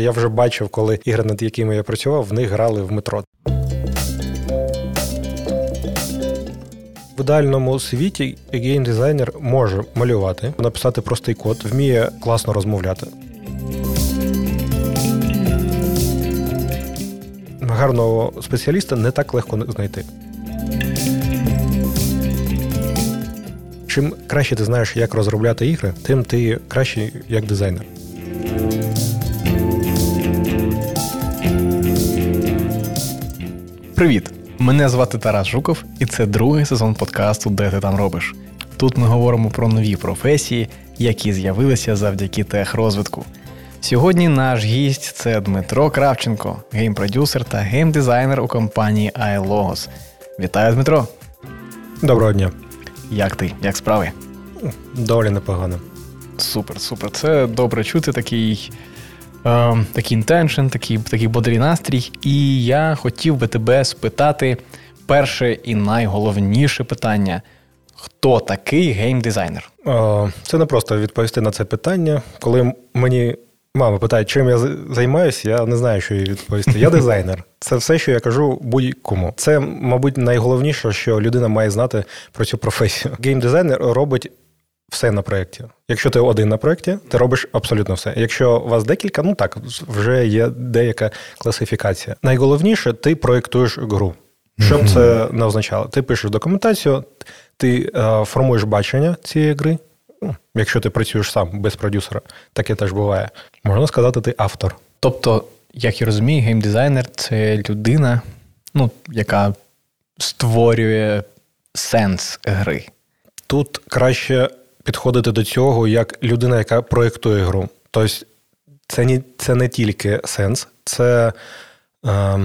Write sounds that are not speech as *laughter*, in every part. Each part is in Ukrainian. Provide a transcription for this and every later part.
Я вже бачив, коли ігри, над якими я працював, в них грали в метро. В ідеальному світі геймдизайнер може малювати, написати простий код, вміє класно розмовляти. Гарного спеціаліста не так легко знайти. Чим краще ти знаєш, як розробляти ігри, тим ти кращий як дизайнер. Привіт! Мене звати Тарас Жуков, і це другий сезон подкасту Де ти там робиш. Тут ми говоримо про нові професії, які з'явилися завдяки техрозвитку. Сьогодні наш гість це Дмитро Кравченко, геймпродюсер та геймдизайнер у компанії iLogos. Вітаю, Дмитро! Доброго дня! Як ти? Як справи? Доволі непогано. Супер, супер. Це добре чути такий е, такий intention, такий такий бодрий настрій. І я хотів би тебе спитати перше і найголовніше питання: хто такий геймдизайнер? Е, це не просто відповісти на це питання. Коли мені мама питає, чим я займаюся, я не знаю, що їй відповісти. Я дизайнер. *laughs* Це все, що я кажу будь-кому. Це, мабуть, найголовніше, що людина має знати про цю професію. Геймдизайнер робить все на проєкті. Якщо ти один на проєкті, ти робиш абсолютно все. Якщо у вас декілька, ну так, вже є деяка класифікація. Найголовніше, ти проєктуєш гру. Що б це не означало? Ти пишеш документацію, ти е, формуєш бачення цієї гри. Ну, якщо ти працюєш сам без продюсера, таке теж буває. Можна сказати, ти автор. Тобто, як я розумію, геймдизайнер це людина, ну, яка створює сенс гри. Тут краще підходити до цього як людина, яка проєктує гру. Тобто, це не це не тільки сенс, це е,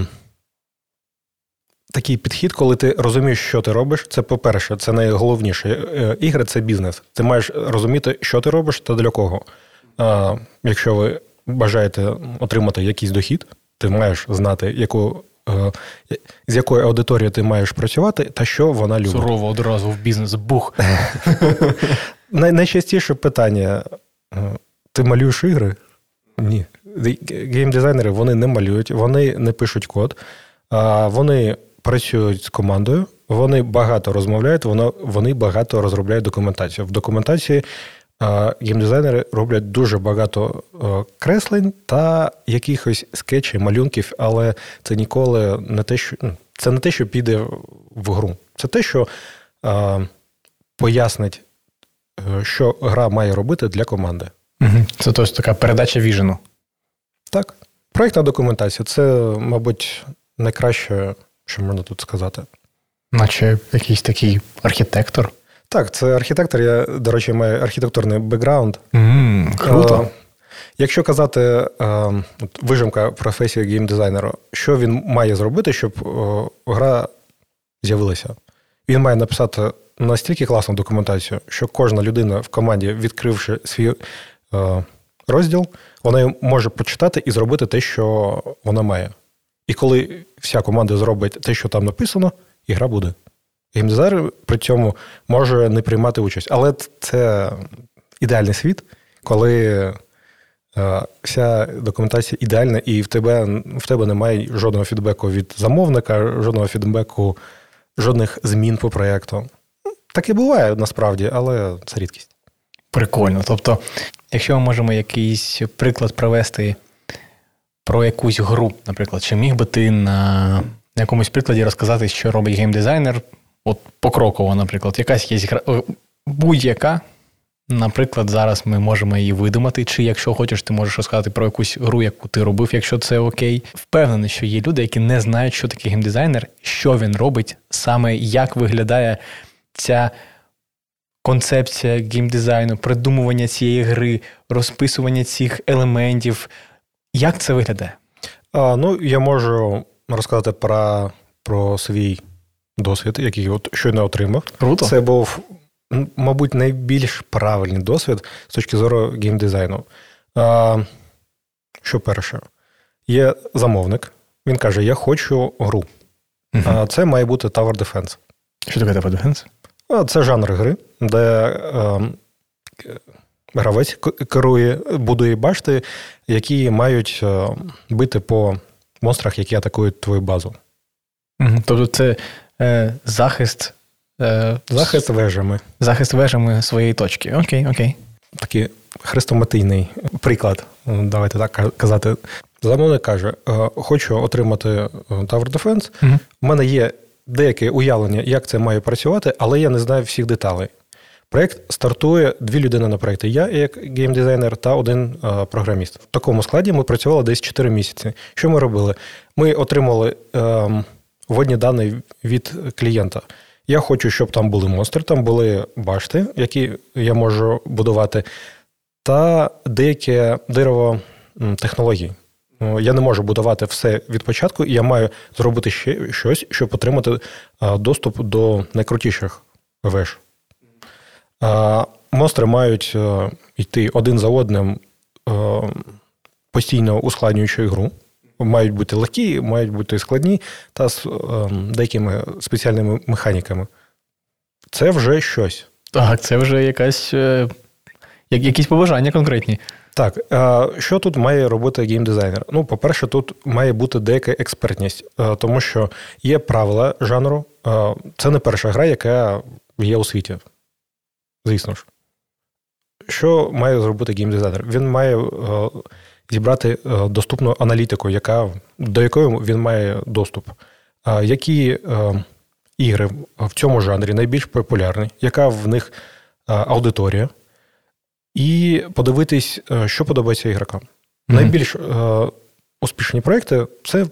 такий підхід, коли ти розумієш, що ти робиш. Це, по-перше, це найголовніше. Е, ігри це бізнес. Ти маєш розуміти, що ти робиш та для кого. Е, якщо ви бажаєте отримати якийсь дохід, ти маєш знати, яку. Е, з якою аудиторією ти маєш працювати, та що вона любить. Сурово одразу в бізнес бух. *laughs* Найчастіше питання: ти малюєш ігри? Ні. Геймдизайнери вони не малюють, вони не пишуть код, вони працюють з командою, вони багато розмовляють, вони багато розробляють документацію. В документації геймдизайнери роблять дуже багато креслень та якихось скетчів, малюнків, але це ніколи не те, що ну, це не те, що піде в гру. Це те, що пояснить, е, що гра має робити для команди. Це тобто така передача віжену. Так. Проєктна документація це, мабуть, найкраще, що можна тут сказати. Наче якийсь такий архітектор. Так, це архітектор. Я, до речі, маю архітектурний бекграунд. Mm, круто. Якщо казати а, вижимка професії геймдизайнера, що він має зробити, щоб гра з'явилася? Він має написати настільки класну документацію, що кожна людина в команді, відкривши свій розділ, вона може почитати і зробити те, що вона має. І коли вся команда зробить те, що там написано, і гра буде. Геймдизайнер при цьому може не приймати участь. Але це ідеальний світ, коли е, вся документація ідеальна, і в тебе в тебе немає жодного фідбеку від замовника, жодного фідбеку, жодних змін по проєкту. Таке буває насправді, але це рідкість. Прикольно. Тобто, якщо ми можемо якийсь приклад провести про якусь гру, наприклад, чи міг би ти на якомусь прикладі розказати, що робить геймдизайнер, от покроково, наприклад, якась є гра, будь-яка. Наприклад, зараз ми можемо її видумати, чи якщо хочеш, ти можеш розказати про якусь гру, яку ти робив, якщо це окей. Впевнений, що є люди, які не знають, що таке геймдизайнер, що він робить, саме як виглядає ця концепція геймдизайну, придумування цієї гри, розписування цих елементів. Як це виглядає? А, Ну, я можу розказати про про свій досвід, який от щойно отримав. Круто. Це був, мабуть, найбільш правильний досвід з точки зору геймдизайну. А, Що перше? Є замовник, він каже: Я хочу гру. Uh-huh. А Це має бути Tower Defense. Що таке Tower Defense? Це жанр гри, де е, гравець керує, будує башти, які мають бити по монстрах, які атакують твою базу. Тобто це захист. Е, захист вежами. Захист вежами своєї точки. Окей, окей. Такий хрестоматийний приклад. Давайте так казати. Замовник каже: «Е, хочу отримати е, Tower Defense. Угу. У мене є деяке уявлення, як це має працювати, але я не знаю всіх деталей. Проєкт стартує дві людини на проєкті. Я як геймдизайнер та один а, програміст. В такому складі ми працювали десь 4 місяці. Що ми робили? Ми отримали ем, водні дані від клієнта. Я хочу, щоб там були монстри, там були башти, які я можу будувати, та деякі дерево технологій. Ну, я не можу будувати все від початку, і я маю зробити ще щось, щоб отримати доступ до найкрутіших веж. Монстри мають е, йти один за одним, е, постійно ускладнюючи гру. Мають бути легкі, мають бути складні та з е, деякими спеціальними механіками. Це вже щось. Так, це вже якась, якісь побажання конкретні. Так, що тут має робити геймдизайнер? Ну, по-перше, тут має бути деяка експертність, тому що є правила жанру. Це не перша гра, яка є у світі. Звісно ж. Що має зробити геймдизайнер? Він має е, зібрати е, доступну аналітику, яка, до якої він має доступ. Е, які ігри в цьому жанрі найбільш популярні, яка в них аудиторія, і подивитись, що подобається ігрокам. Mm-hmm. Найбільш успішні проекти це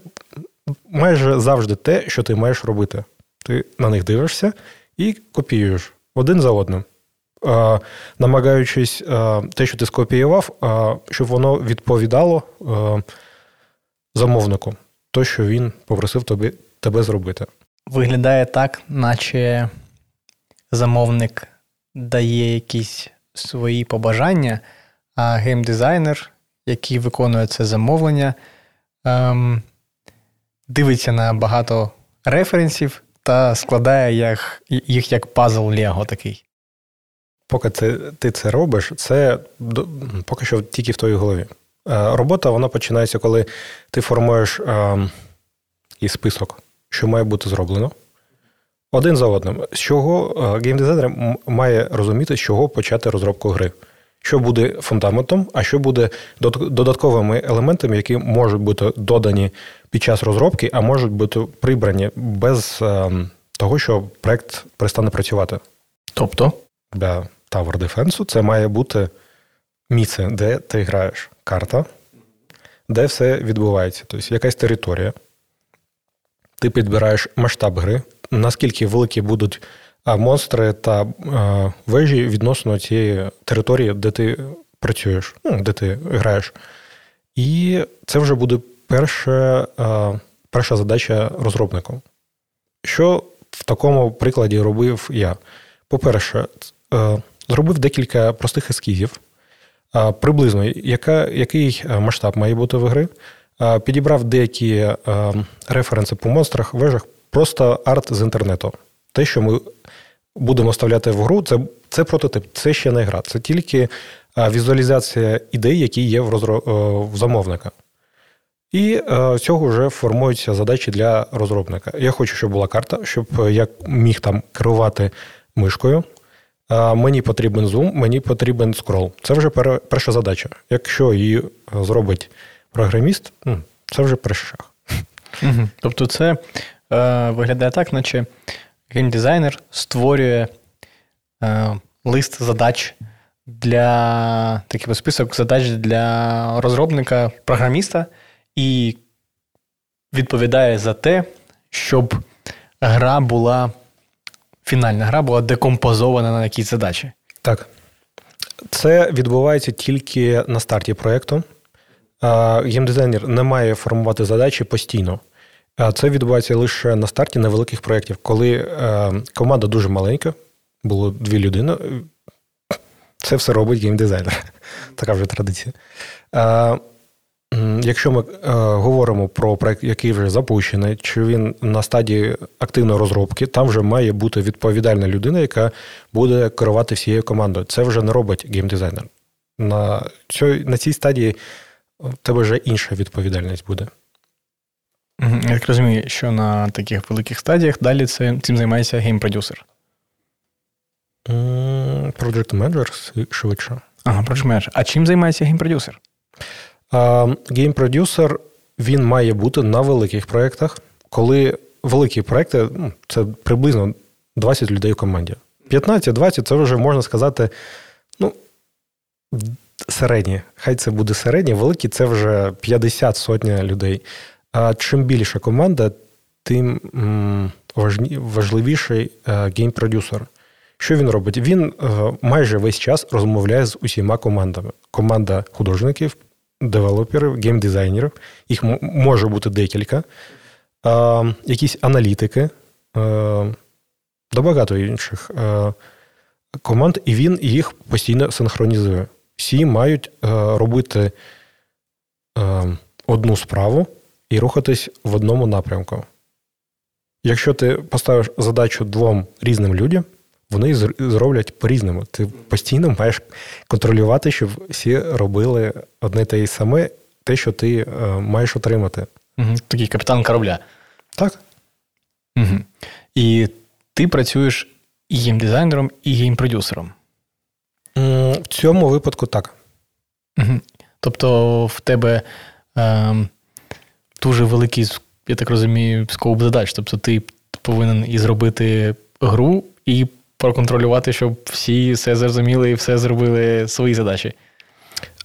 майже завжди те, що ти маєш робити. Ти на них дивишся і копіюєш один за одним намагаючись те, що ти скопіював, щоб воно відповідало замовнику, то, що він попросив тобі, тебе зробити. Виглядає так, наче замовник дає якісь свої побажання, а геймдизайнер, який виконує це замовлення, ем, дивиться на багато референсів та складає їх як пазл Лего такий поки це, ти це робиш, це поки що тільки в твоїй голові. Е, робота вона починається, коли ти формуєш е, і список, що має бути зроблено. Один за одним. З чого е, геймдизайнер має розуміти, з чого почати розробку гри. Що буде фундаментом, а що буде додатковими елементами, які можуть бути додані під час розробки, а можуть бути прибрані без того, що проект перестане працювати. Тобто? Для Tower Defense це має бути місце, де ти граєш карта, де все відбувається. Тобто якась територія. Ти підбираєш масштаб гри, наскільки великі будуть монстри та вежі відносно цієї території, де ти працюєш, ну, де ти граєш. І це вже буде перша, перша задача розробнику. Що в такому прикладі робив я? По-перше, зробив декілька простих ескізів. Приблизно, яка, який е, масштаб має бути в гри. Підібрав деякі е, референси по монстрах, вежах, просто арт з інтернету. Те, що ми будемо вставляти в гру, це це прототип, це ще не гра. Це тільки візуалізація ідей, які є в, розро... Е, в замовника. І цього вже формуються задачі для розробника. Я хочу, щоб була карта, щоб я міг там керувати мишкою, Мені потрібен зум, мені потрібен скрол. Це вже перша задача. Якщо її е, зробить програміст, це вже перший шаг. Тобто, це е, виглядає так, наче геймдизайнер створює е, лист задач для такий список задач для розробника, програміста і відповідає за те, щоб гра була фінальна гра була декомпозована на якісь задачі. Так. Це відбувається тільки на старті проєкту. Геймдизайнер не має формувати задачі постійно. Це відбувається лише на старті невеликих проєктів, коли е, команда дуже маленька, було дві людини. Це все робить геймдизайнер. *laughs* Така вже традиція. Якщо ми е, говоримо про проект, який вже запущений, чи він на стадії активної розробки, там вже має бути відповідальна людина, яка буде керувати всією командою. Це вже не робить геймдизайнер. на цій, на цій стадії в тебе вже інша відповідальність буде. Я так розумію, що на таких великих стадіях далі це, цим займається гейм-продюсер. Project Manager швидше. Ага, Project Manager. А чим займається гейм-продюсер? Гейм-продюсер він має бути на великих проєктах, коли великі проєкти ну, це приблизно 20 людей у команді. 15-20 це вже можна сказати, ну, середні. Хай це буде середні, великі це вже 50 сотня людей. А чим більша команда, тим важливіший е, гейм-продюсер. Що він робить? Він е, майже весь час розмовляє з усіма командами. Команда художників, девелоперів, геймдизайнерів, їх може бути декілька, якісь аналітики, до багато інших команд, і він їх постійно синхронізує. Всі мають робити одну справу і рухатись в одному напрямку. Якщо ти поставиш задачу двом різним людям, вони зроблять по-різному. Ти постійно маєш контролювати, щоб всі робили одне те і саме, те, що ти е, маєш отримати. Угу. Такий капітан корабля. Так. Угу. І ти працюєш і геймдизайнером, і геймпродюсером. В цьому випадку так. Угу. Тобто в тебе е, дуже великий, я так розумію, scope задач. Тобто ти повинен і зробити гру, і проконтролювати, щоб всі все зрозуміли і все зробили свої задачі.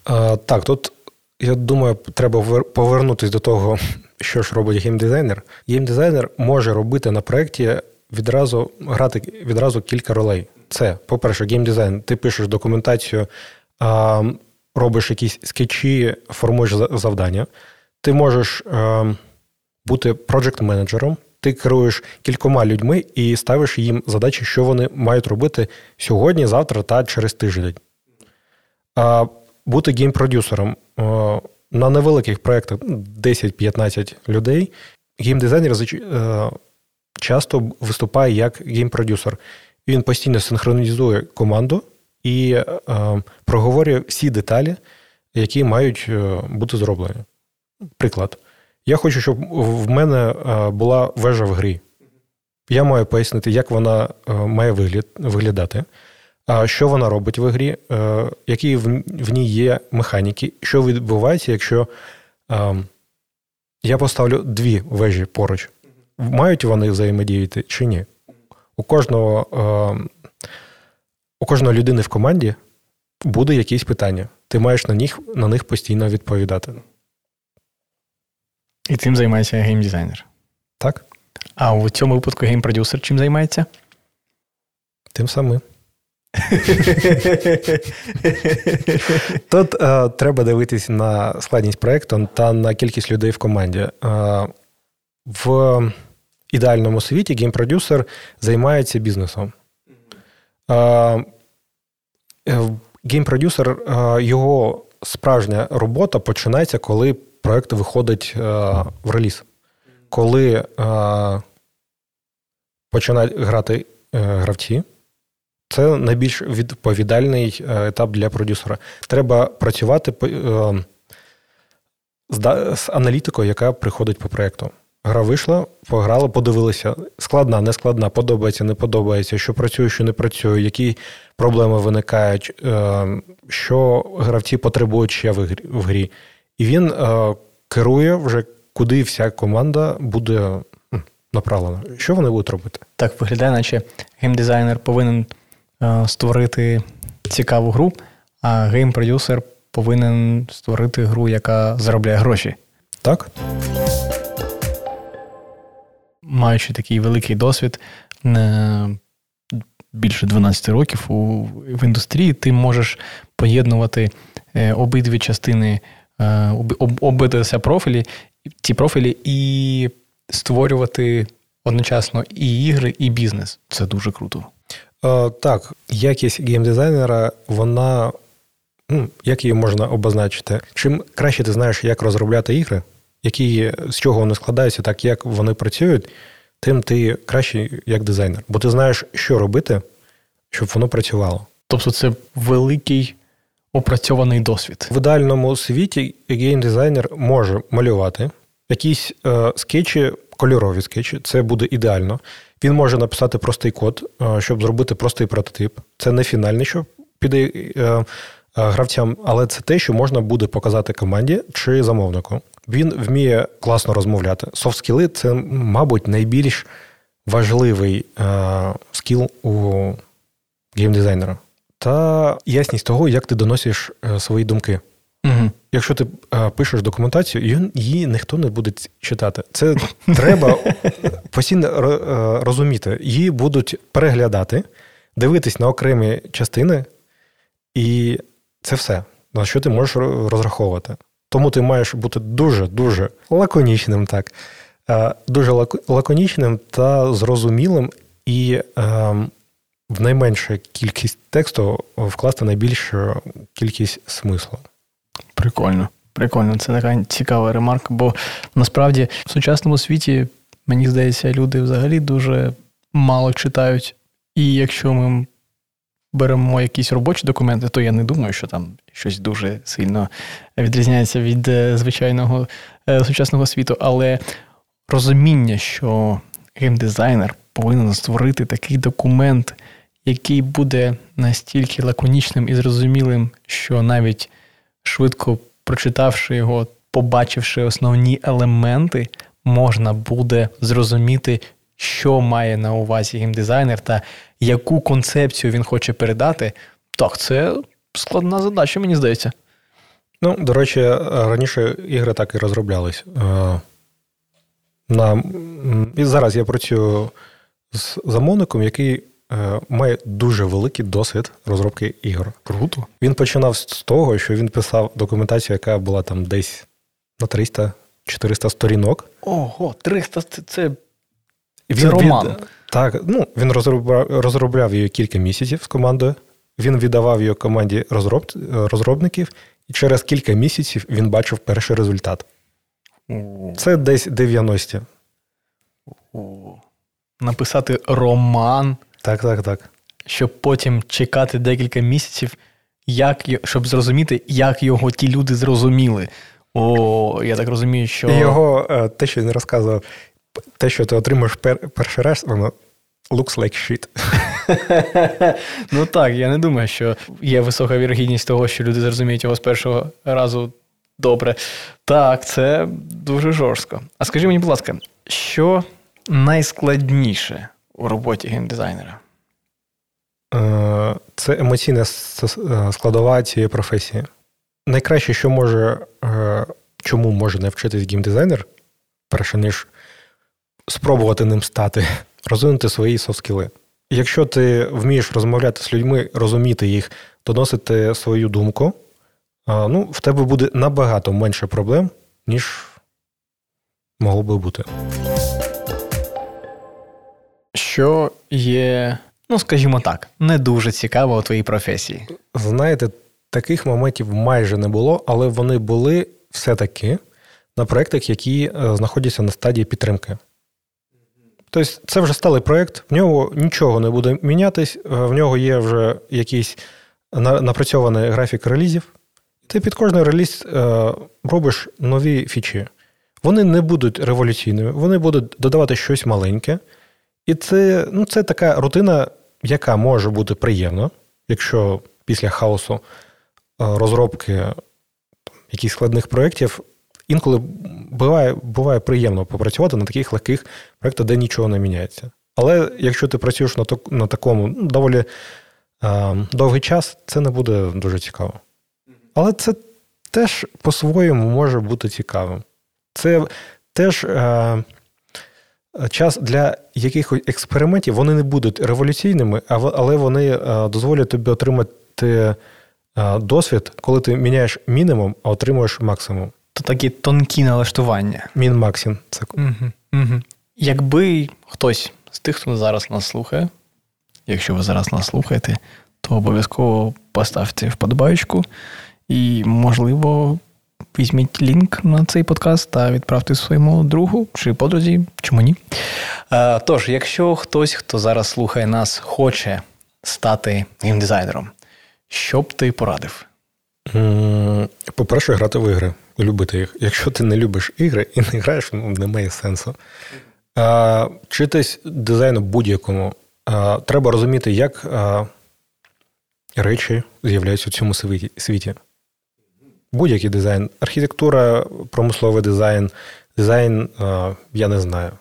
А, Так, тут я думаю, треба повернутися до того, що ж робить геймдизайнер. Геймдизайнер може робити на проєкті відразу грати відразу кілька ролей. Це, по-перше, геймдизайн. Ти пишеш документацію, а, робиш якісь скетчі, формуєш завдання. Ти можеш а, бути проджект-менеджером ти керуєш кількома людьми і ставиш їм задачі, що вони мають робити сьогодні, завтра та через тиждень. А Бути гейм-продюсером на невеликих проєктах 10-15 ну, людей, геймдизайнер е, часто виступає як гейм-продюсер. Він постійно синхронізує команду і е, проговорює всі деталі, які мають е, бути зроблені. Приклад. Я хочу, щоб в мене е, була вежа в грі. Я маю пояснити, як вона е, має виглядати, що вона робить в грі, е, які в ній є механіки, що відбувається, якщо я поставлю дві вежі поруч. Мають вони взаємодіяти чи ні? У кожного у кожної людини в команді буде якісь питання. Ти маєш на них, на них постійно відповідати. І цим займається геймдизайнер. Так. А у цьому випадку геймпродюсер чим займається? Тим самим. Тут е, треба дивитися на складність проєкту та на кількість людей в команді. Е, в ідеальному світі геймпродюсер займається бізнесом. Е, е геймпродюсер, е, його справжня робота починається, коли проект виходить е, в реліз. Коли е, починають грати е, гравці, це найбільш відповідальний етап для продюсера. Треба працювати з аналітикою, яка приходить по проєкту. Гра вийшла, пограли, подивилися. Складна, не складна, подобається, не подобається, що працює, що не працює, які проблеми виникають, що гравці потребують ще в грі. І він е, керує вже, куди вся команда буде направлена. Що вони будуть робити? Так виглядає, наче геймдизайнер повинен е, створити цікаву гру, а гейм-продюсер повинен створити гру, яка заробляє гроші. Так. Маючи такий великий досвід. Більше 12 років у, в індустрії, ти можеш поєднувати е, обидві частини обидвися профілі, ці профілі і створювати одночасно і ігри, і бізнес. Це дуже круто. Е, так, якість геймдизайнера, вона. Ну, як її можна обозначити? Чим краще ти знаєш, як розробляти ігри, які, з чого вони складаються, так як вони працюють, тим ти краще як дизайнер. Бо ти знаєш, що робити, щоб воно працювало. Тобто, це великий опрацьований досвід. В ідеальному світі геймдизайнер може малювати якісь е, скетчі, кольорові скетчі, це буде ідеально. Він може написати простий код, е, щоб зробити простий прототип. Це не фінальний, що піде е, е, гравцям, але це те, що можна буде показати команді чи замовнику. Він вміє класно розмовляти. Софт-скіли – це, мабуть, найбільш важливий е, скіл у геймдизайнера. Та ясність того, як ти доносиш е, свої думки. Угу. Якщо ти е, пишеш документацію, її ніхто не буде читати. Це треба *laughs* постійно е, розуміти. Її будуть переглядати, дивитись на окремі частини, і це все, на що ти можеш розраховувати. Тому ти маєш бути дуже-дуже лаконічним, так, дуже лаконічним та зрозумілим і ем, в найменшу кількість тексту вкласти найбільшу кількість смислу. Прикольно. Прикольно, це така цікава ремарка, бо насправді в сучасному світі, мені здається, люди взагалі дуже мало читають. І якщо ми беремо якісь робочі документи, то я не думаю, що там щось дуже сильно відрізняється від е, звичайного е, сучасного світу. Але розуміння, що геймдизайнер повинен створити такий документ, який буде настільки лаконічним і зрозумілим, що навіть швидко прочитавши його, побачивши основні елементи, можна буде зрозуміти, що має на увазі геймдизайнер та яку концепцію він хоче передати. Так, це складна задача, мені здається. Ну, до речі, раніше ігри так і розроблялись. Е, на... І зараз я працюю з замовником, який має дуже великий досвід розробки ігор. Круто. Він починав з того, що він писав документацію, яка була там десь на 300-400 сторінок. Ого, 300 це це, він, це роман. Від... Так, ну він розробляв, розробляв її кілька місяців з командою. Він віддавав її команді розроб... розробників, і через кілька місяців він бачив перший результат. Це десь 90-ті. Написати роман так, так, так. Щоб потім чекати декілька місяців, як, щоб зрозуміти, як його ті люди зрозуміли. О, я так розумію, що. І його, е, те, що він розказував, те, що ти отримаєш пер, перший раз, воно looks like shit. *laughs* Ну так, я не думаю, що є висока вірогідність того, що люди зрозуміють його з першого разу добре. Так, це дуже жорстко. А скажи мені, будь ласка, що найскладніше у роботі геймдизайнера? Е, це емоційна складова цієї професії. Найкраще, що може, е, чому може навчитись геймдизайнер, перш ніж спробувати ним стати, *laughs* розвинути свої софт-скіли. Якщо ти вмієш розмовляти з людьми, розуміти їх, доносити свою думку, ну, в тебе буде набагато менше проблем, ніж могло би бути що є, ну скажімо так, не дуже цікаво у твоїй професії? Знаєте, таких моментів майже не було, але вони були все-таки на проєктах, які е, знаходяться на стадії підтримки. Тобто, це вже сталий проєкт, в нього нічого не буде мінятись, е, в нього є вже якийсь напрацьований графік релізів. Ти під кожний реліз е, робиш нові фічі. Вони не будуть революційними, вони будуть додавати щось маленьке, і це ну, це така рутина, яка може бути приємна, якщо після хаосу е, розробки якихось складних проєктів, інколи буває буває приємно попрацювати на таких легких проєктах, де нічого не міняється. Але якщо ти працюєш на на такому ну, доволі е, довгий час, це не буде дуже цікаво. Але це теж по-своєму може бути цікавим. Це теж. Е, час для якихось експериментів вони не будуть революційними, але вони е, дозволять тобі отримати е, досвід, коли ти міняєш мінімум, а отримуєш максимум. То такі тонкі налаштування. Мін-максим. Це... Угу, угу. Якби хтось з тих, хто зараз нас слухає, якщо ви зараз нас слухаєте, то обов'язково поставте вподобайку і, можливо, візьміть лінк на цей подкаст та відправте своєму другу чи подрузі, чому ні. Е, тож, якщо хтось, хто зараз слухає нас, хоче стати геймдизайнером, що б ти порадив? По-перше, грати в ігри, любити їх. Якщо ти не любиш ігри і не граєш, ну, немає сенсу. А, Вчитись дизайну будь-якому. А, Треба розуміти, як речі з'являються у цьому світі. Будь-який дизайн, архітектура, промисловий дизайн, дизайн, я не знаю,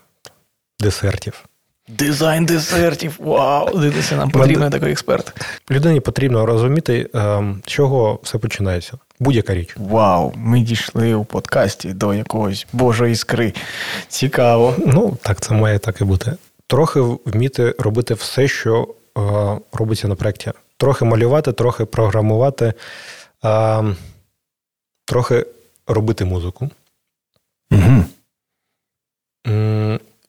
десертів. Дизайн десертів. Вау! Дивіться, нам потрібен такий експерт. Людині потрібно розуміти, ем, з чого все починається. Будь-яка річ. Вау! Ми дійшли у подкасті до якогось божої іскри. Цікаво. Ну, так, це має так і бути. Трохи вміти робити все, що е, робиться на проєкті. Трохи малювати, трохи програмувати, е, трохи робити музику. Угу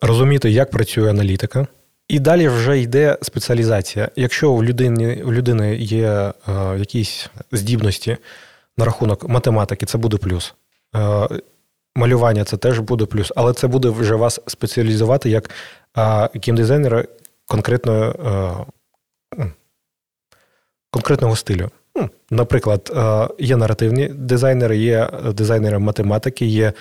розуміти, як працює аналітика. І далі вже йде спеціалізація. Якщо в людини в людини є е, якісь здібності на рахунок математики, це буде плюс. Е, малювання це теж буде плюс, але це буде вже вас спеціалізувати як е, геймдизайнера конкретної, е, конкретного стилю. Ну, Наприклад, е, є наративні дизайнери, є дизайнери математики, є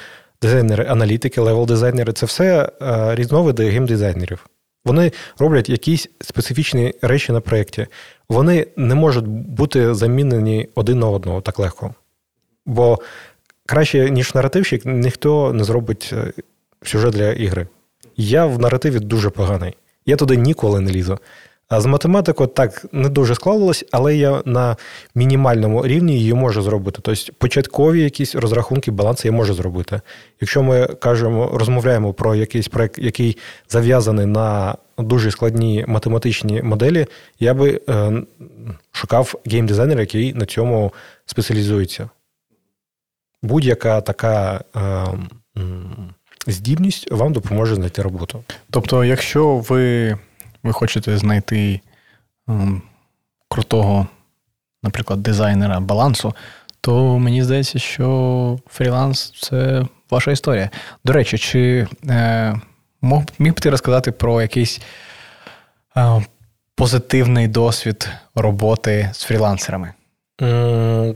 дизайнери, аналітики, левел-дизайнери це все е, різновиди геймдизайнерів. Вони роблять якісь специфічні речі на проєкті. Вони не можуть бути замінені один на одного так легко. Бо краще, ніж наративщик, ніхто не зробить е, сюжет для ігри. Я в наративі дуже поганий. Я туди ніколи не лізу. А з математикою так не дуже склалось, але я на мінімальному рівні її можу зробити. Тобто початкові якісь розрахунки, баланси я можу зробити. Якщо ми кажемо, розмовляємо про якийсь проект, який зав'язаний на дуже складні математичні моделі, я би е, шукав геймдизайнера, який на цьому спеціалізується. Будь-яка така е, здібність вам допоможе знайти роботу. Тобто, якщо ви ви хочете знайти ем, крутого, наприклад, дизайнера балансу, то мені здається, що фріланс це ваша історія. До речі, чи е, міг б ти розказати про якийсь е, позитивний досвід роботи з фрілансерами? Mm,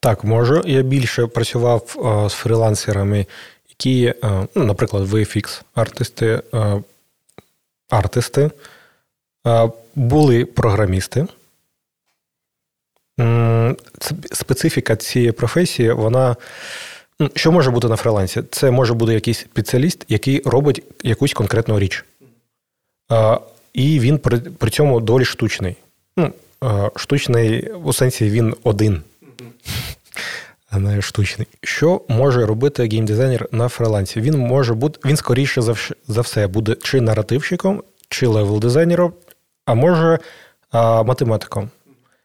так, можу. Я більше працював е, з фрілансерами, які, е, ну, наприклад, VFX артисти е, були програмісти. Специфіка цієї професії, вона. Що може бути на фрилансі? Це може бути якийсь спеціаліст, який робить якусь конкретну річ. І він при цьому доволі штучний. Ну, Штучний у сенсі він один не штучний. Що може робити геймдизайнер на фрилансі? Він може бути, він скоріше за все буде чи наративщиком, чи левел-дизайнером, а може а, математиком.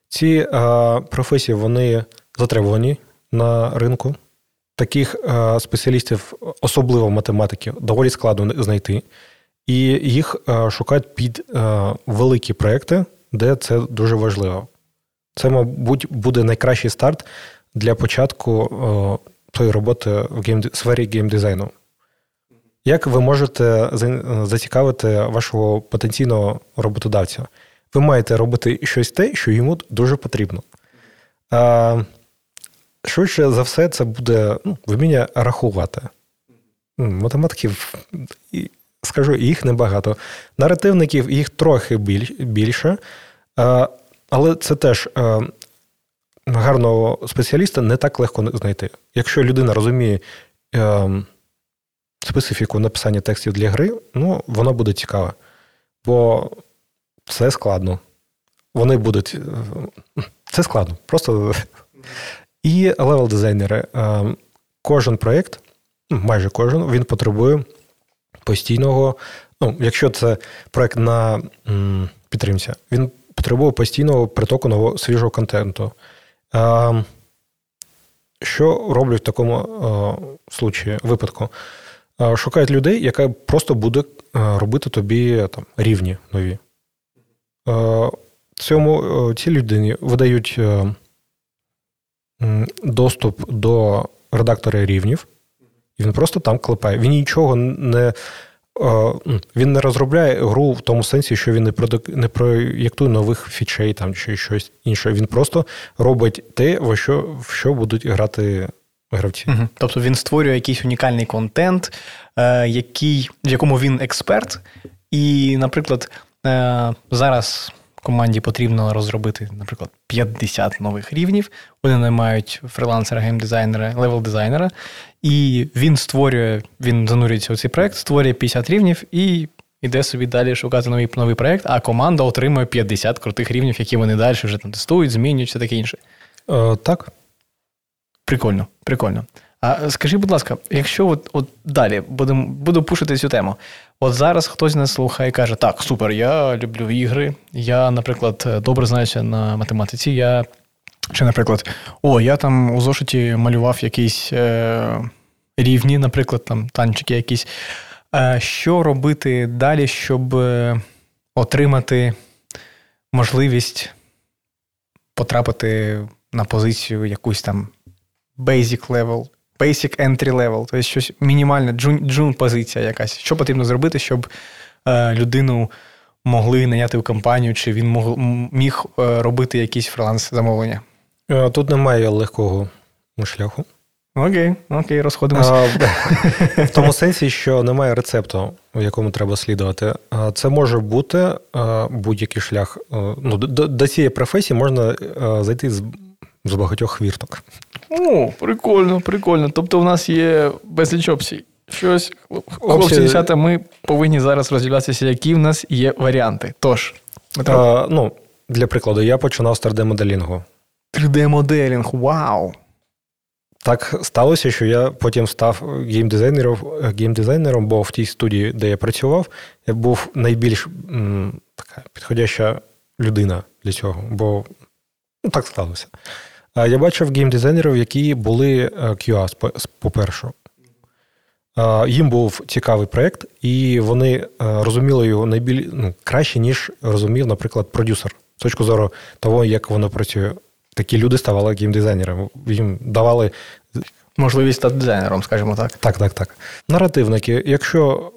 Ці а, професії вони затребувані на ринку. Таких а, спеціалістів, особливо математики, доволі складно знайти. І їх шукають під великі проекти, де це дуже важливо. Це, мабуть, буде найкращий старт для початку тої роботи в гейм, сфері геймдизайну. Як ви можете зацікавити вашого потенційного роботодавця? Ви маєте робити щось те, що йому дуже потрібно. Швидше за все, це буде ну, вміння рахувати. Математиків, скажу, їх небагато. Наративників їх трохи більше, але це теж гарного спеціаліста не так легко знайти. Якщо людина розуміє е, специфіку написання текстів для гри, ну, воно буде цікаве. Бо це складно. Вони будуть. Е, це складно. Просто. *laughs* І левел-дизайнери. Е, кожен проєкт, ну, майже кожен, він потребує постійного. Ну, Якщо це проєкт на підтримці, він потребує постійного притоку нового свіжого контенту. Що роблять в такому случаї, випадку? Шукають людей, яка просто буде робити тобі там, рівні нові. Цьому цій людині видають доступ до редактора рівнів, і він просто там клепає. Він нічого не він не розробляє гру в тому сенсі, що він не не проєктує нових фічей там чи щось інше. Він просто робить те, в що в що будуть грати гравці. Угу. Тобто він створює якийсь унікальний контент, е, який, в якому він експерт. І, наприклад, е, зараз команді потрібно розробити, наприклад, 50 нових рівнів. Вони наймають фрилансера, геймдизайнера, левел-дизайнера, і він створює, він занурюється у цей проект, створює 50 рівнів і йде собі далі шукати новий новий проект, а команда отримує 50 крутих рівнів, які вони далі вже там тестують, змінюють, все таке інше. Е, Так. Прикольно, прикольно. А скажи, будь ласка, якщо от от далі будем, буду пушити цю тему, от зараз хтось нас слухає і каже: так, супер, я люблю ігри, я, наприклад, добре знаюся на математиці, я. Чи, наприклад, о, я там у зошиті малював якісь е, рівні, наприклад, там танчики якісь. Що робити далі, щоб е, отримати можливість потрапити на позицію якусь там basic level, basic entry level, тобто щось мінімальне, джун позиція якась. Що потрібно зробити, щоб е, людину могли наняти в компанію, чи він міг е, робити якісь фриланс-замовлення? Е, тут немає легкого шляху. Окей, окей, розходимося. В тому сенсі, що немає рецепту, в якому треба слідувати. Це може бути будь-який шлях. Ну, До, до цієї професії можна зайти з з багатьох хвірток. О, прикольно, прикольно. Тобто, в нас є безліч опцій. Щось, хлопці, дівчата, ми повинні зараз розділятися, які в нас є варіанти. Тож, а, ну, для прикладу, я починав з 3D-моделінгу. 3D-моделінг, вау! Так сталося, що я потім став геймдизайнером, геймдизайнером, бо в тій студії, де я працював, я був найбільш м, така підходяща людина для цього, бо ну, так сталося. Я бачив геймдизайнерів, які були е, QA, по-перше. Їм був цікавий проєкт, і вони е, розуміли його найбільш ну, краще, ніж розумів, наприклад, продюсер. З точки зору того, як воно працює. Такі люди ставали геймдизайнерами. Їм давали. Можливість стати дизайнером, скажімо так. Так, так, так. Наративники, якщо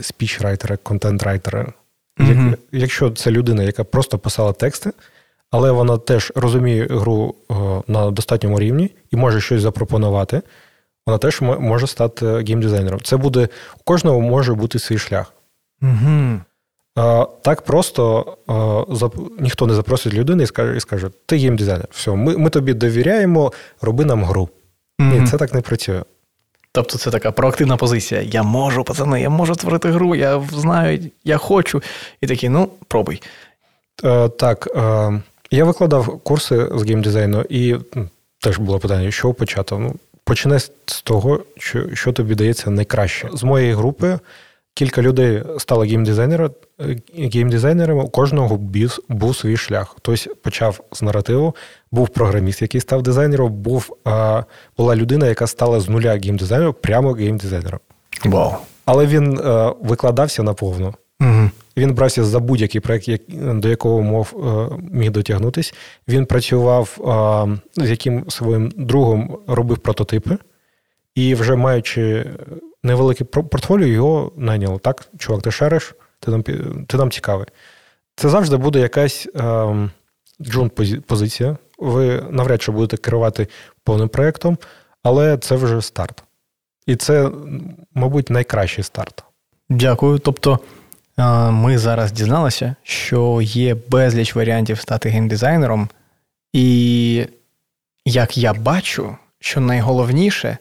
спічрайтери, контент-райтери, mm-hmm. якщо це людина, яка просто писала тексти, але вона теж розуміє гру е, на достатньому рівні і може щось запропонувати. Вона теж може стати геймдизайнером. Це буде у кожного може бути свій шлях. Угу. Так просто ніхто не запросить людину і скаже, ти геймдизайнер, все, ми ми тобі довіряємо, роби нам гру. Угу. Ні, це так не працює. Тобто це така проактивна позиція. Я можу, пацани, я можу творити гру, я знаю, я хочу. І такий, ну, пробуй. Е, так. Е, я викладав курси з геймдизайну, і теж було питання, що почати. Ну, Починай з того, що що тобі дається найкраще. З моєї групи кілька людей стало геймдизайнерами, геймдизайнерами, у кожного був, був свій шлях. Хтось почав з наративу, був програміст, який став дизайнером, був, а, була людина, яка стала з нуля геймдизайнером, прямо геймдизайнером. Wow. Але він а, викладався наповну. Угу. Він брався за будь-який проект, до якого мов е, міг дотягнутися. Він працював з яким своїм другом робив прототипи, і вже маючи невелике портфоліо, його найняли. Так, чувак, ти шариш, ти нам ти нам цікавий. Це завжди буде якась джун позиція. Ви навряд чи будете керувати повним проєктом, але це вже старт. І це, мабуть, найкращий старт. Дякую. Тобто ми зараз дізналися, що є безліч варіантів стати геймдизайнером, і як я бачу, що найголовніше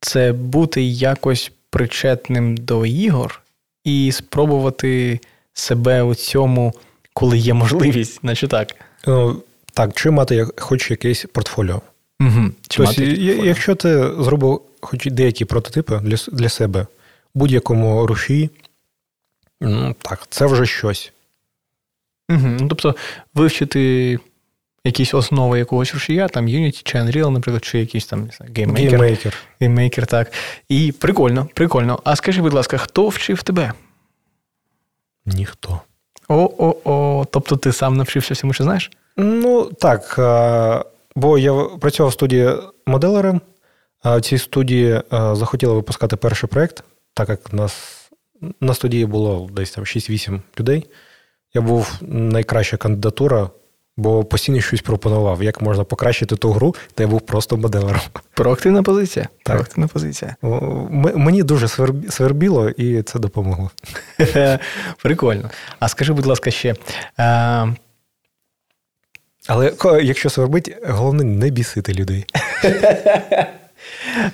це бути якось причетним до ігор і спробувати себе у цьому, коли є можливість, наче так. Ну, Так, чи мати хоч якесь портфоліо. Угу. Чи тобто, мати портфоліо. Якщо ти зробив хоч деякі прототипи для для себе, будь-якому руші, Ну, Так, це вже щось. Угу. Ну, Тобто, вивчити якісь основи якогось рушія, там Unity чи Unreal, наприклад, чи якийсь там GameMaker. GameMaker. GameMaker, так. І прикольно, прикольно. А скажи, будь ласка, хто вчив тебе? Ніхто. О-о-о. Тобто ти сам навчився всьому, що знаєш? Ну, так. Бо я працював в студії моделером, а в цій студії захотіли випускати перший проєкт так як нас на студії було десь там 6-8 людей, я був найкраща кандидатура, бо постійно щось пропонував, як можна покращити ту гру, де я був просто моделером. Проактивна позиція. Так. Проактивна позиція. Мені дуже свербіло, і це допомогло. *laughs* Прикольно. А скажи, будь ласка, ще. А... Але якщо свербить, головне не бісити людей. *laughs*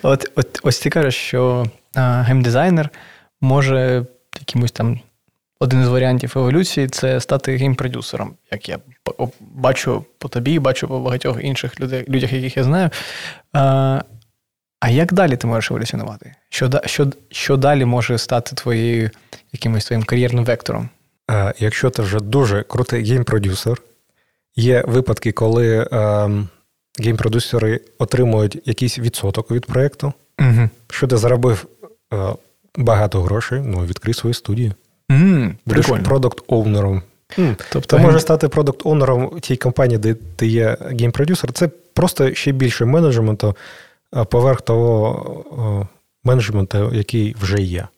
От, от Ось ти кажеш, що геймдизайнер може якимось там один із варіантів еволюції це стати геймпродюсером, як я бачу по тобі, бачу по багатьох інших людях, яких я знаю. А а як далі ти можеш еволюціонувати? Що що, що далі може стати твоєю якимось твоїм кар'єрним вектором? А, Якщо ти вже дуже крутий геймпродюсер, є випадки, коли а, геймпродюсери отримують якийсь відсоток від проєкту, угу. що ти заробив а, багато грошей, ну відкрий свою студію. Mm, Будеш продукт-оунером. Mm. Тобто ти можеш стати продукт-оунером тій компанії, де ти є гейм-продюсер. Це просто ще більше менеджменту поверх того менеджменту, який вже є.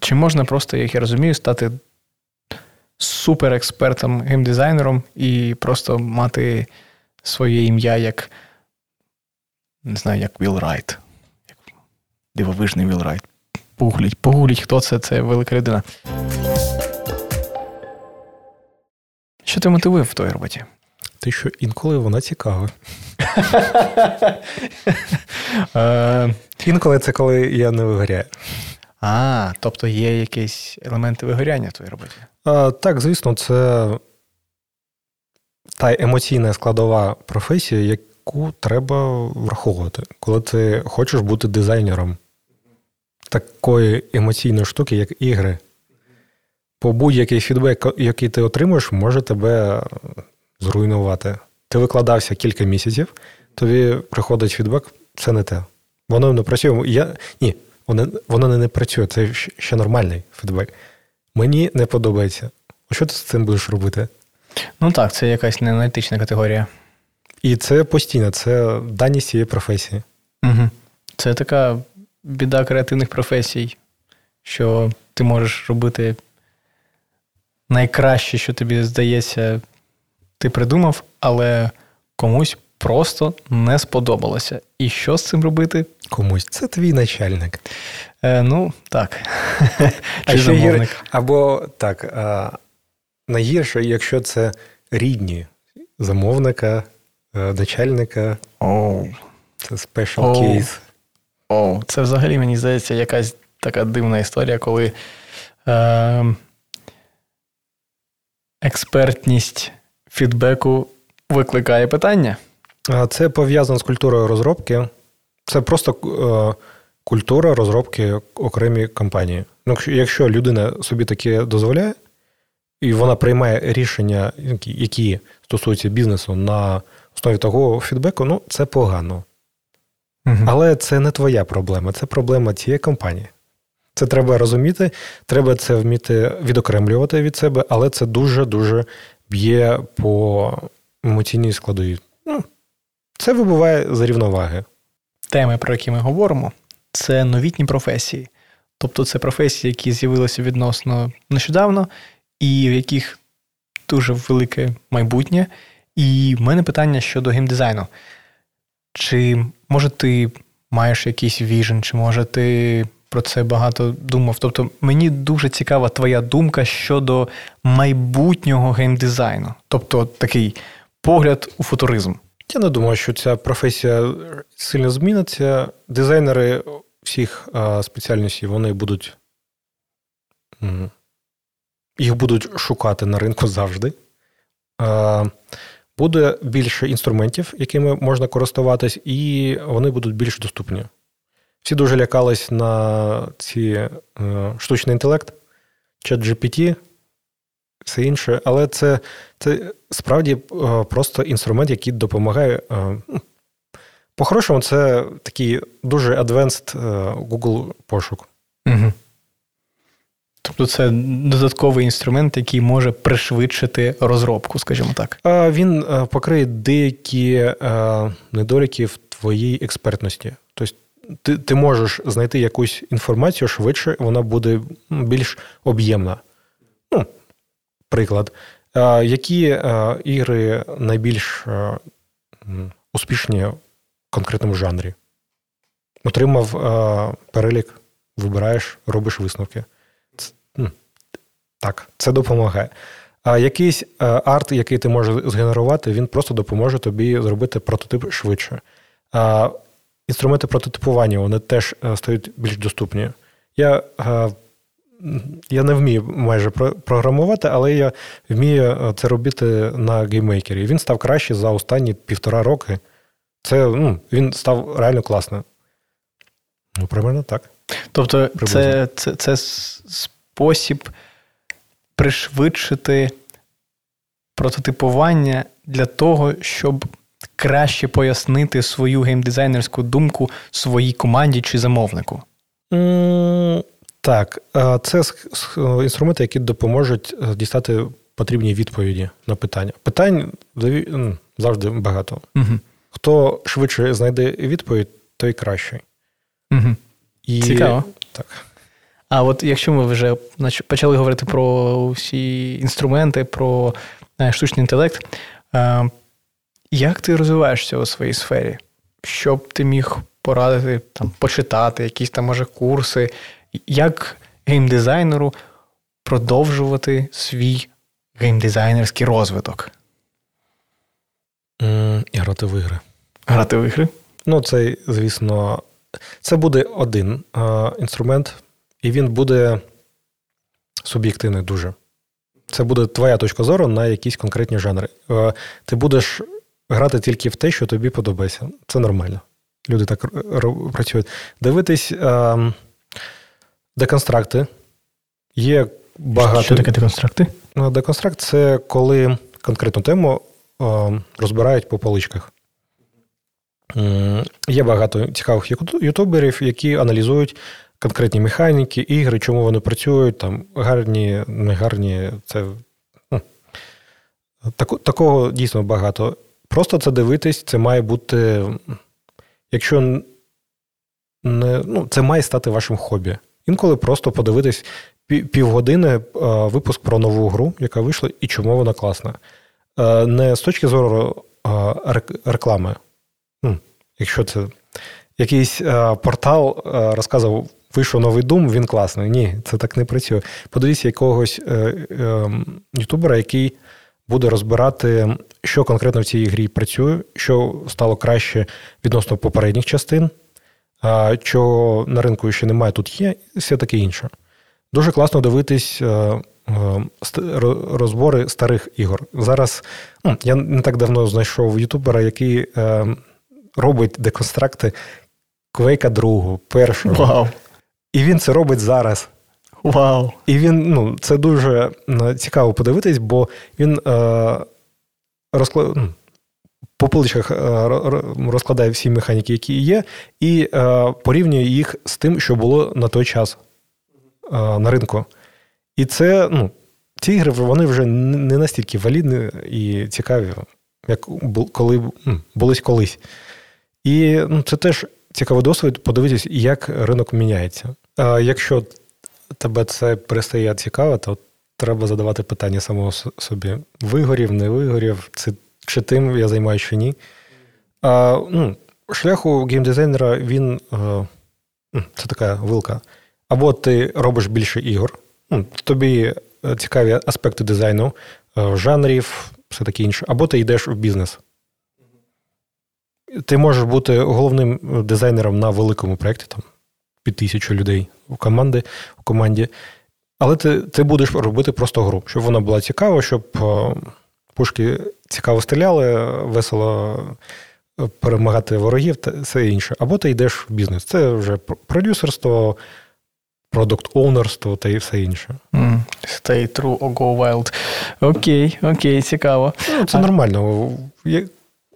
Чи можна просто, як я розумію, стати суперекспертом геймдизайнером і просто мати своє ім'я як не знаю, як Will Wright. Як дивовижний Will Wright. Погуліть, погуліть, хто це, це велика людина. Що ти мотивує в твоїй роботі? Те, що інколи вона цікава. *laughs* Е, інколи це коли я не вигоряю. А, тобто є якісь елементи вигоряння в твоїй роботі? А, Так, звісно, це та емоційна складова професія, яку треба враховувати, коли ти хочеш бути дизайнером такої емоційної штуки, як ігри. По будь-який фідбек, який ти отримуєш, може тебе зруйнувати. Ти викладався кілька місяців, тобі приходить фідбек, це не те. Воно не працює. Я... Ні, воно, воно не, не працює, це ще нормальний фідбек. Мені не подобається. Що ти з цим будеш робити? Ну так, це якась неаналітична категорія. І це постійно, це даність цієї професії. Угу. Це така біда креативних професій, що ти можеш робити найкраще, що тобі здається, ти придумав, але комусь просто не сподобалося. І що з цим робити? Комусь це твій начальник. Е, Ну, так. *laughs* Чи замовник. Або так, а, найгірше, якщо це рідні замовника, е, начальника. Oh. Це special oh. case. О, це взагалі, мені здається, якась така дивна історія, коли е, експертність фідбеку викликає питання. Це пов'язано з культурою розробки. Це просто е, культура розробки окремій компанії. Ну, Якщо людина собі таке дозволяє, і вона приймає рішення, які стосуються бізнесу на основі того фідбеку, ну це погано. Угу. Але це не твоя проблема, це проблема цієї компанії. Це треба розуміти, треба це вміти відокремлювати від себе, але це дуже-дуже б'є по емоційній складові. Ну, Це вибуває за рівноваги. Теми, про які ми говоримо, це новітні професії. Тобто це професії, які з'явилися відносно нещодавно, і в яких дуже велике майбутнє. І в мене питання щодо геймдизайну. Чи може ти маєш якийсь віжен, чи може ти про це багато думав? Тобто мені дуже цікава твоя думка щодо майбутнього геймдизайну, тобто такий погляд у футуризм. Я не думаю, що ця професія сильно зміниться. Дизайнери всіх спеціальностей вони будуть їх будуть шукати на ринку завжди. Буде більше інструментів, якими можна користуватись, і вони будуть більш доступні. Всі дуже лякались на ці е, штучний інтелект, чат GPT, все інше, але це це справді е, просто інструмент, який допомагає. Е, ну, по-хорошому, це такий дуже advanced е, Google пошук. Угу. Тобто це додатковий інструмент, який може пришвидшити розробку, скажімо так. Він е, покриє деякі е, недоліки в твоїй експертності. Тобто, ти ти можеш знайти якусь інформацію швидше, вона буде більш об'ємна. Ну, Приклад. Які ігри найбільш успішні в конкретному жанрі? Отримав перелік, вибираєш, робиш висновки. Так, це допомагає. А якийсь арт, який ти можеш згенерувати, він просто допоможе тобі зробити прототип швидше. Інструменти прототипування вони теж стають більш доступні. Я я не вмію майже програмувати, але я вмію це робити на гейммейкері. Він став краще за останні півтора роки. Це ну, він став реально класним. Ну, примерно так. Тобто, це, це, це спосіб пришвидшити прототипування для того, щоб краще пояснити свою геймдизайнерську думку своїй команді чи замовнику. Mm, так, це інструменти, які допоможуть е, дістати потрібні відповіді на питання. Питань завжди багато. Угу. Хто швидше знайде відповідь, той кращий. Угу. І... Цікаво. Так. А от якщо ми вже почали говорити про всі інструменти, про е, штучний інтелект, е, як ти розвиваєшся у своїй сфері? Що б ти міг порадити, там, почитати, якісь там, може, курси, як геймдизайнеру продовжувати свій геймдизайнерський розвиток? І грати в ігри. Грати в ігри? Ну, це, звісно, це буде один а, інструмент, і він буде суб'єктивний дуже. Це буде твоя точка зору на якісь конкретні жанри. А, ти будеш грати тільки в те, що тобі подобається. Це нормально. Люди так працюють. Дивитись а, деконстракти. Є багато. Що таке деконстракти? Деконстракт це коли конкретну тему а, розбирають по поличках. Є багато цікавих ютуберів, які аналізують конкретні механіки, ігри, чому вони працюють, там гарні, не гарні. Це ну, так, такого дійсно багато. Просто це дивитись, це має бути. Якщо не, ну, це має стати вашим хобі. Інколи просто подивитись півгодини випуск про нову гру, яка вийшла, і чому вона класна. Не з точки зору реклами. Ну, Якщо це якийсь портал розказував, вийшов новий дум, він класний. Ні, це так не працює. Подивіться якогось е, е, ютубера, який буде розбирати, що конкретно в цій грі працює, що стало краще відносно попередніх частин, що на ринку ще немає, тут є, і все таке інше. Дуже класно дивитись е, е, розбори старих ігор. Зараз ну, я не так давно знайшов ютубера, який е, робить деконстракти Квейка другу, першого. Вау. І він це робить зараз. Вау! І він ну, це дуже цікаво подивитись, бо він е, розклад... по поличках е, розкладає всі механіки, які є, і е, порівнює їх з тим, що було на той час е, на ринку. І це, ну, ці ігри вони вже не настільки валідні і цікаві, як коли були колись. І ну, це теж цікавий досвід подивитись, як ринок міняється. А Якщо тебе це перестає цікаво, то треба задавати питання самого собі: вигорів, не вигорів, це, чи тим я займаюся чи ні. А, ну, Шлях у геймдизайнера він це така вилка. Або ти робиш більше ігор, тобі е, цікаві аспекти дизайну, е, жанрів, все таке інше, або ти йдеш в бізнес. Ти можеш бути головним дизайнером на великому проєкті, там під тисячу людей у команди, у команді, але ти ти будеш робити просто гру, щоб вона була цікава, щоб пушки цікаво стріляли, весело е, перемагати ворогів та все інше. Або ти йдеш в бізнес. Це вже продюсерство, продукт-оунерство та і все інше. Mm. Stay true or go wild. Окей, окей, цікаво. Ну, Це а... нормально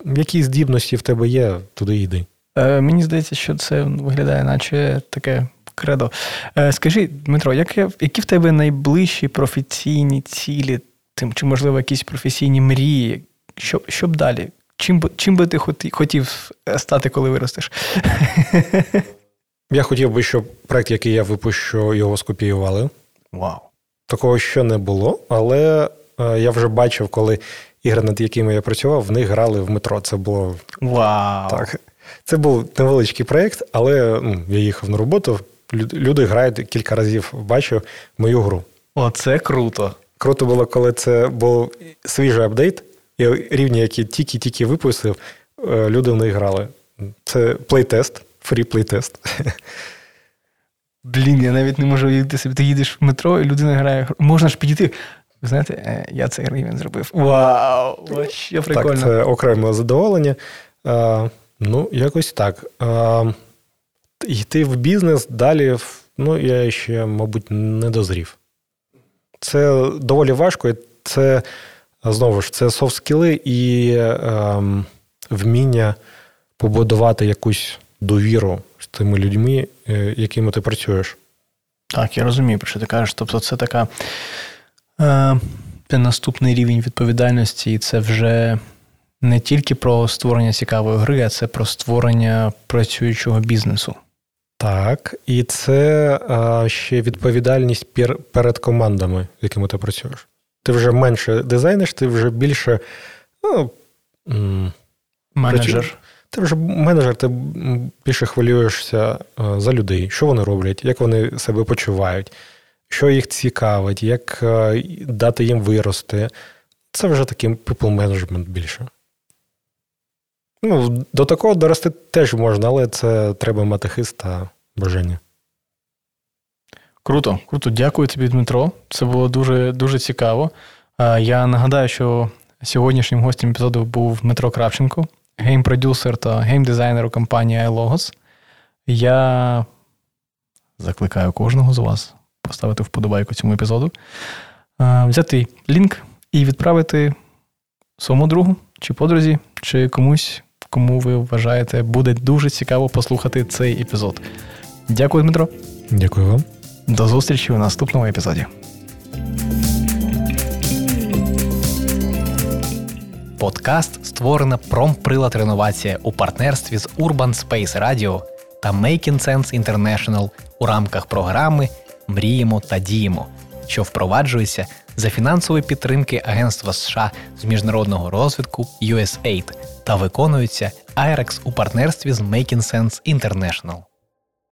які здібності в тебе є, туди йди. Е, Мені здається, що це виглядає, наче таке кредо. Е, Скажи, Дмитро, які, які в тебе найближчі професійні цілі, тим, чи, можливо, якісь професійні мрії? Що що б далі? Чим чим би ти хотів стати, коли виростеш? Я хотів би, щоб проект, який я випущу, його скопіювали. Вау. Такого ще не було, але е, я вже бачив, коли ігри, над якими я працював, в них грали в метро. Це було Вау. так. Це був невеличкий проєкт, але ну, я їхав на роботу. Люди грають кілька разів, бачив мою гру. Оце круто. Круто було, коли це був свіжий апдейт, і рівні, які тільки-тільки випустив, е, люди в них грали. Це плейтест, фрі плейтест. Блін, я навіть не можу уявити собі. Ти їдеш в метро, і людина грає. Можна ж підійти. Ви знаєте, е, я цей рівень зробив. Вау! Вообще прикольно. Так, це окреме задоволення. Ну, якось так. Йти в бізнес далі, ну, я ще, мабуть, не дозрів. Це доволі важко, і це знову ж це софт-скіли і е, вміння побудувати якусь довіру з тими людьми, е, якими ти працюєш. Так, я розумію, про що ти кажеш. Тобто, це така е, наступний рівень відповідальності, і це вже не тільки про створення цікавої гри, а це про створення працюючого бізнесу. Так, і це а, ще відповідальність перед командами, з якими ти працюєш. Ти вже менше дизайниш, ти вже більше. ну, Менеджер. Ти вже менеджер, ти більше хвилюєшся за людей, що вони роблять, як вони себе почувають, що їх цікавить, як дати їм вирости. Це вже такий people management більше. Ну, До такого дорости теж можна, але це треба мати хист та бажання. Круто, круто. Дякую тобі, Дмитро. Це було дуже дуже цікаво. Я нагадаю, що сьогоднішнім гостем епізоду був Дмитро Кравченко, гейм-продюсер та гейм-дизайнер у компанії iLogos. Я закликаю кожного з вас поставити вподобайку цьому епізоду, взяти лінк і відправити своєму другу чи подрузі, чи комусь, кому ви вважаєте, буде дуже цікаво послухати цей епізод. Дякую, Дмитро. Дякую вам. До зустрічі у наступному епізоді. Подкаст створена промприлад реновація у партнерстві з Urban Space Radio та Making Sense International у рамках програми Мріємо та діємо, що впроваджується за фінансової підтримки Агентства США з міжнародного розвитку USAID та виконується IREX у партнерстві з Making Sense International.